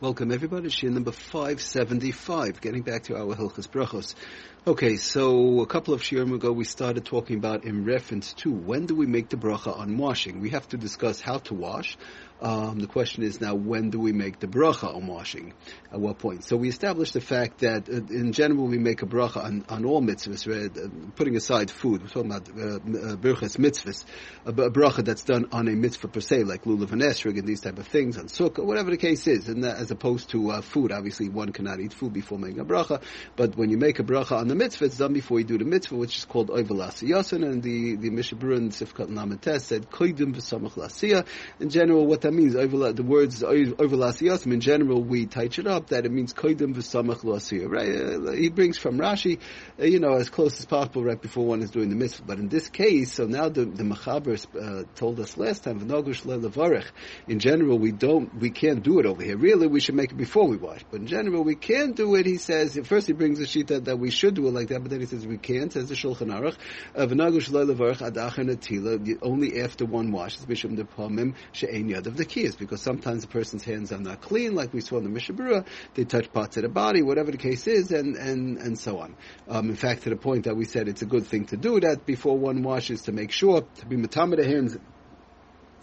Welcome everybody, Shiur number 575, getting back to our Hilchas Brachos. Okay, so a couple of shiurim ago we started talking about in reference to when do we make the bracha on washing. We have to discuss how to wash. Um, the question is now when do we make the bracha on washing? At what point? So we established the fact that uh, in general we make a bracha on, on all mitzvahs, right? uh, putting aside food. We're talking about uh, uh, mitzvahs, a, a bracha that's done on a mitzvah per se, like lulav and esrog and these type of things, on sukkah, whatever the case is, and that, as opposed to uh, food. Obviously, one cannot eat food before making a bracha, but when you make a bracha on the mitzvah, it's done before you do the mitzvah, which is called oivelas yasin, and the the Mishabura Sifkat Namates said koidim v'samach lasiyah. In general, what that means, the words oivelas yasim, in general, we touch it up that it means koidim v'samach lasiyah. Right? Uh, he brings from Rashi, uh, you know, as close as possible right before one is doing the mitzvah. But in this case, so now the the Machaber uh, told us last time v'nogush le'levarech. In general, we don't, we can't do it over here. Really, we should make it before we wash. But in general, we can't do it. He says first he brings a shita that we should do it like that, but then he says we can't. Says the Shulchan Aruch, natila. Only after one washes, mishum depamim yad of the kiyas, because sometimes the person's hands are not clean, like we saw in the Mishabura. They touch parts of the body, whatever the case is, and and and so on. Um, in fact, to the point that we said it's a good thing to do that before one washes to make sure to be matamid hands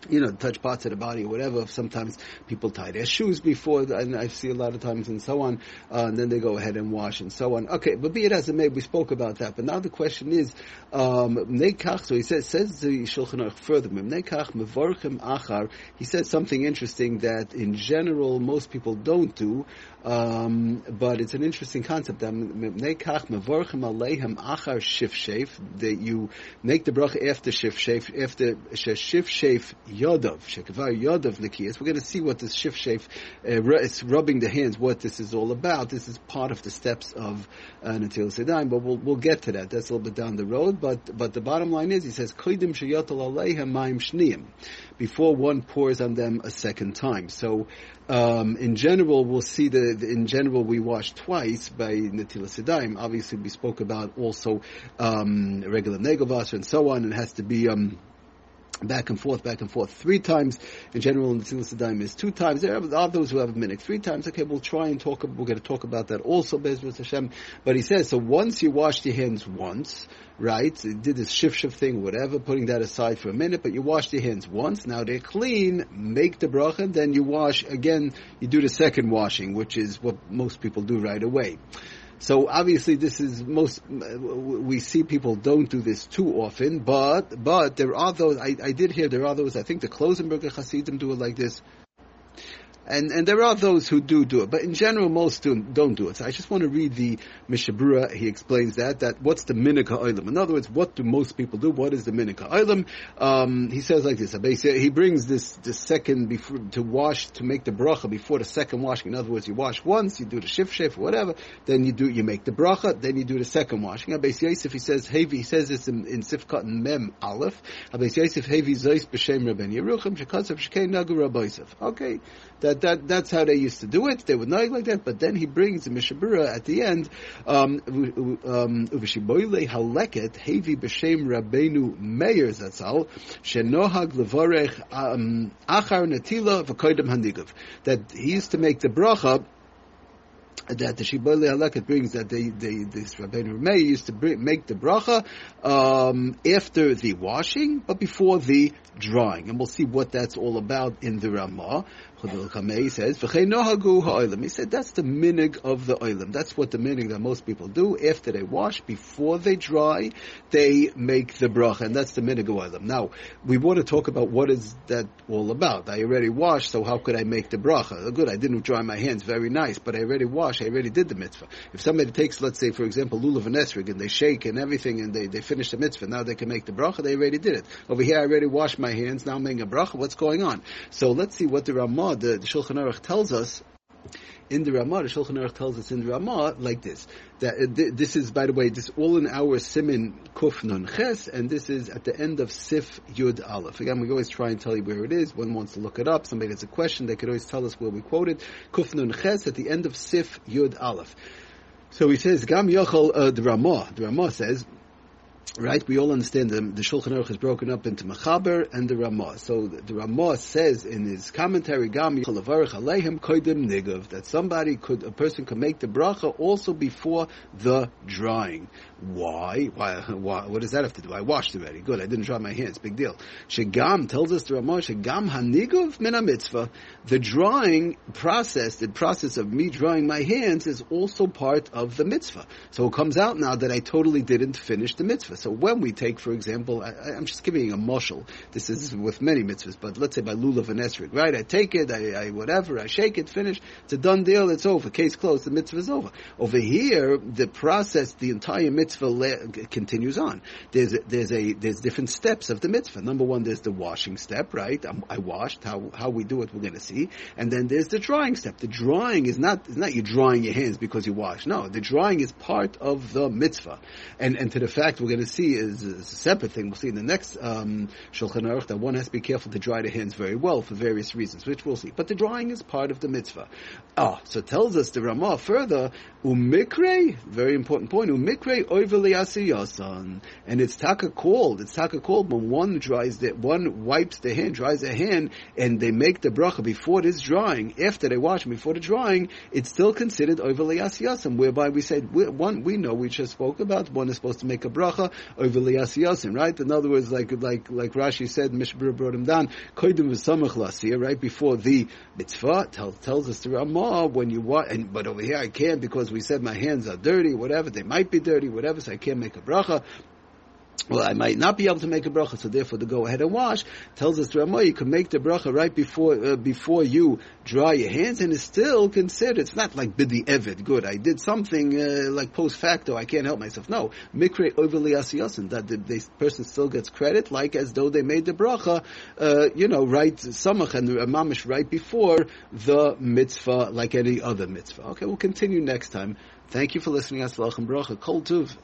you know, touch parts of the body or whatever. Sometimes people tie their shoes before, and I see a lot of times and so on, uh, and then they go ahead and wash and so on. Okay, but be it as it may, we spoke about that. But now the question is, um, so he says, says the Shulchan Aruch further, achar, he says something interesting that in general most people don't do, um, but it's an interesting concept. That Nekach mevorchim aleihem achar shif that you make the bracha after shif after shif yodov, shekavar yodov nikiyas. We're going to see what this shif shef, uh, it's rubbing the hands, what this is all about. This is part of the steps of uh, Natil Sedaim, but we'll, we'll get to that. That's a little bit down the road, but, but the bottom line is, he says, koidim sheyotel aleihem maim shniyim, before one pours on them a second time. So, um, in general, we'll see that in general we wash twice by Natila Sedaim. Obviously, we spoke about also um, regular Negovas and so on, it has to be um, back and forth, back and forth three times. In general, in the Tzilas Daim is two times. There are those who have a minute three times. Okay, we'll try and talk. We're going to talk about that also, Bezrat Hashem. But he says so. Once you washed your hands once, right? You did this shift shift thing, whatever. Putting that aside for a minute, but you washed your hands once. Now they're clean. Make the bracha, then you wash again. You do the second washing, which is what most people do right away. So obviously, this is most. We see people don't do this too often, but but there are those. I, I did hear there are those. I think the Klausenberger Hasidim do it like this. And, and there are those who do do it, but in general, most do, don't do it. So I just want to read the Mishabura. He explains that, that what's the minika oilam? In other words, what do most people do? What is the minika oilam? Um, he says like this, he brings this, this second before, to wash, to make the bracha before the second washing. In other words, you wash once, you do the shif shif, whatever, then you do, you make the bracha, then you do the second washing. Abbas Yosef, he says, he says this in, in Sifkat Mem Aleph, Abbas Yosef, Hevi Zois B'Shem Rabben Yeruchim, Shekatzav Shekei Nagu Rabbi Okay, that, that, that's how they used to do it. They would know it like that. But then he brings the Mishabura at the end, um, um, Uvishiboile haleket, hevi b'shem Rabbeinu Meir Zatzal, shenohag levorech, um, achar netila v'koidem hanigav. That he used to make the bracha, that the Shibbolei Haleket brings that they, they, this Rabbeinu Meir used to bring, make the bracha um, after the washing, but before the drying, and we'll see what that's all about in the Ramah. He says, He said that's the minig of the oilam. That's what the minig that most people do after they wash, before they dry, they make the bracha, and that's the minig of oilam. Now, we want to talk about what is that all about. I already washed, so how could I make the bracha? Oh, good, I didn't dry my hands, very nice, but I already washed, I already did the mitzvah. If somebody takes, let's say, for example, lulav and esrig, and they shake and everything, and they, they finish the mitzvah, now they can make the bracha, they already did it. Over here, I already washed my hands, now I'm making a bracha, what's going on? So let's see what the Ramah the, the Shulchan Aruch tells us in the Ramah, the Shulchan Aruch tells us in the Ramah like this. That uh, this is, by the way, this all in our Simin Kuf Nun Ches, and this is at the end of Sif Yud Aleph. Again, we always try and tell you where it is. One wants to look it up. Somebody has a question, they could always tell us where we quoted. Kuf Nun Ches at the end of Sif Yud Aleph. So he says, Gam Yochel, uh, the Ramah, the Ramah says, Right, we all understand the, the Shulchan Aruch is broken up into Machaber and the Ramah. So the, the Ramah says in his commentary, that somebody could, a person could make the bracha also before the drying. Why? Why? Why? What does that have to do? I washed already. Good. I didn't dry my hands. Big deal. Shegam tells us the Ramah, Shegam Haniguv Min Mitzvah. The drying process, the process of me drying my hands is also part of the mitzvah. So it comes out now that I totally didn't finish the mitzvah. So when we take, for example, I, am just giving a mushal. This is with many mitzvahs, but let's say by lulav and esrog, right? I take it, I, I, whatever, I shake it, finish. It's a done deal. It's over. Case closed. The mitzvah is over. Over here, the process, the entire mitzvah le- continues on. There's a, there's a there's different steps of the mitzvah. Number one, there's the washing step, right? I'm, i washed. How how we do it, we're going to see. And then there's the drying step. The drying is not is not you drying your hands because you wash. No, the drying is part of the mitzvah. And and to the fact we're going to see is, is, a separate thing. We'll see in the next um, Shulchan Aruch that one has to be careful to dry the hands very well for various reasons, which we'll see. But the drying is part of the mitzvah. Ah, so tells us the Ramah further, umikre, very important point, umikre oiveli asiyasan. And it's taka called, it's taka called when one dries the, one wipes the hand, dries the hand, and they make the bracha before it is drying, after they wash before the drying, it's still considered oiveli asiyasan, whereby we said, one, we know, we just spoke about, one is supposed to make a bracha over liyasiyasim, right? In other words, like like like Rashi said, Mishbur brought him down. Koidim v'samach lasiyah, right before the mitzvah. Tell, tells us the Ramah when you want, and but over here I can't because we said my hands are dirty, whatever they might be dirty, whatever, so I can't make a bracha well, I might not be able to make a bracha, so therefore to go ahead and wash tells us Ramah you can make the bracha right before uh, before you dry your hands, and it's still considered. It's not like bidi evid. Good, I did something uh, like post facto. I can't help myself. No, mikre overly asiyasin that the, the, person still gets credit, like as though they made the bracha, uh, you know, right samach and mamish right before the mitzvah, like any other mitzvah. Okay, we'll continue next time. Thank you for listening. Aslach bracha. Kol tuv.